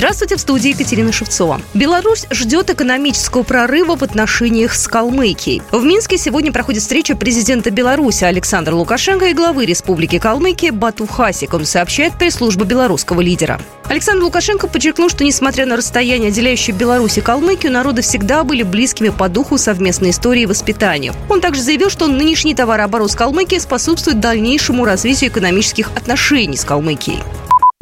Здравствуйте, в студии Екатерина Шевцова. Беларусь ждет экономического прорыва в отношениях с Калмыкией. В Минске сегодня проходит встреча президента Беларуси Александра Лукашенко и главы Республики Калмыкия Бату Хасиком, сообщает пресс-служба белорусского лидера. Александр Лукашенко подчеркнул, что несмотря на расстояние, отделяющее Беларусь и Калмыкию, народы всегда были близкими по духу совместной истории и воспитанию. Он также заявил, что нынешний товарооборот с Калмыкией способствует дальнейшему развитию экономических отношений с Калмыкией.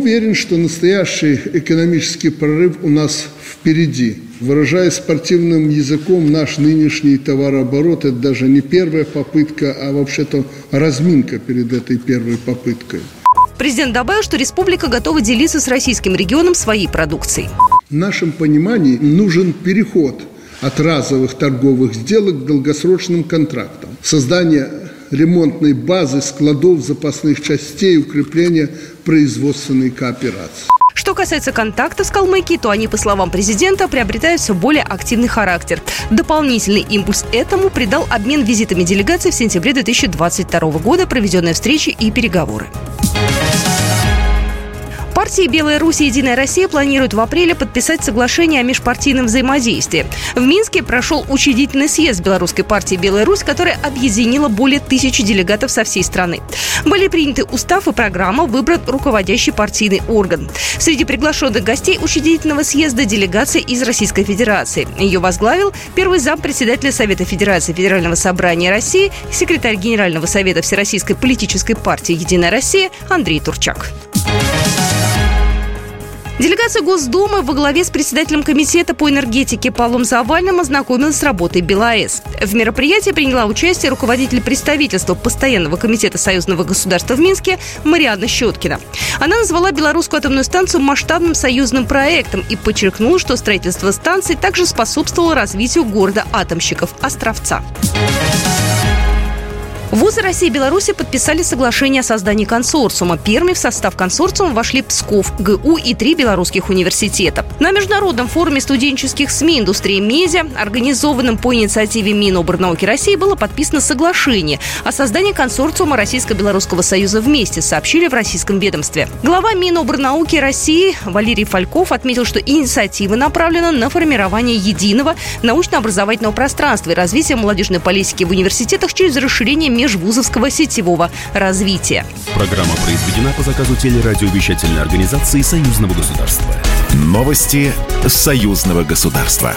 Уверен, что настоящий экономический прорыв у нас впереди. Выражая спортивным языком, наш нынешний товарооборот – это даже не первая попытка, а вообще-то разминка перед этой первой попыткой. Президент добавил, что республика готова делиться с российским регионом своей продукцией. В нашем понимании нужен переход от разовых торговых сделок к долгосрочным контрактам. Создание ремонтной базы, складов запасных частей, укрепления производственной кооперации. Что касается контактов с Калмыкией, то они, по словам президента, приобретают все более активный характер. Дополнительный импульс этому придал обмен визитами делегаций в сентябре 2022 года, проведенные встречи и переговоры. Партии «Белая Русь» и «Единая Россия» планируют в апреле подписать соглашение о межпартийном взаимодействии. В Минске прошел учредительный съезд белорусской партии «Белая Русь», которая объединила более тысячи делегатов со всей страны. Были приняты устав и программа, выбран руководящий партийный орган. Среди приглашенных гостей учредительного съезда делегация из Российской Федерации. Ее возглавил первый зам председателя Совета Федерации Федерального собрания России, секретарь Генерального совета Всероссийской политической партии «Единая Россия» Андрей Турчак. Делегация Госдумы во главе с председателем Комитета по энергетике Павлом Завальным ознакомилась с работой БелАЭС. В мероприятии приняла участие руководитель представительства Постоянного комитета союзного государства в Минске Марианна Щеткина. Она назвала белорусскую атомную станцию масштабным союзным проектом и подчеркнула, что строительство станции также способствовало развитию города атомщиков Островца. Вузы России и Беларуси подписали соглашение о создании консорциума. Первыми в состав консорциума вошли Псков, ГУ и три белорусских университета. На Международном форуме студенческих СМИ индустрии медиа, организованном по инициативе Миноборнауки России, было подписано соглашение о создании консорциума Российско-Белорусского союза вместе, сообщили в российском ведомстве. Глава Миноборнауки России Валерий Фальков отметил, что инициатива направлена на формирование единого научно-образовательного пространства и развитие молодежной политики в университетах через расширение межвузовского сетевого развития. Программа произведена по заказу телерадиовещательной организации Союзного государства. Новости Союзного государства.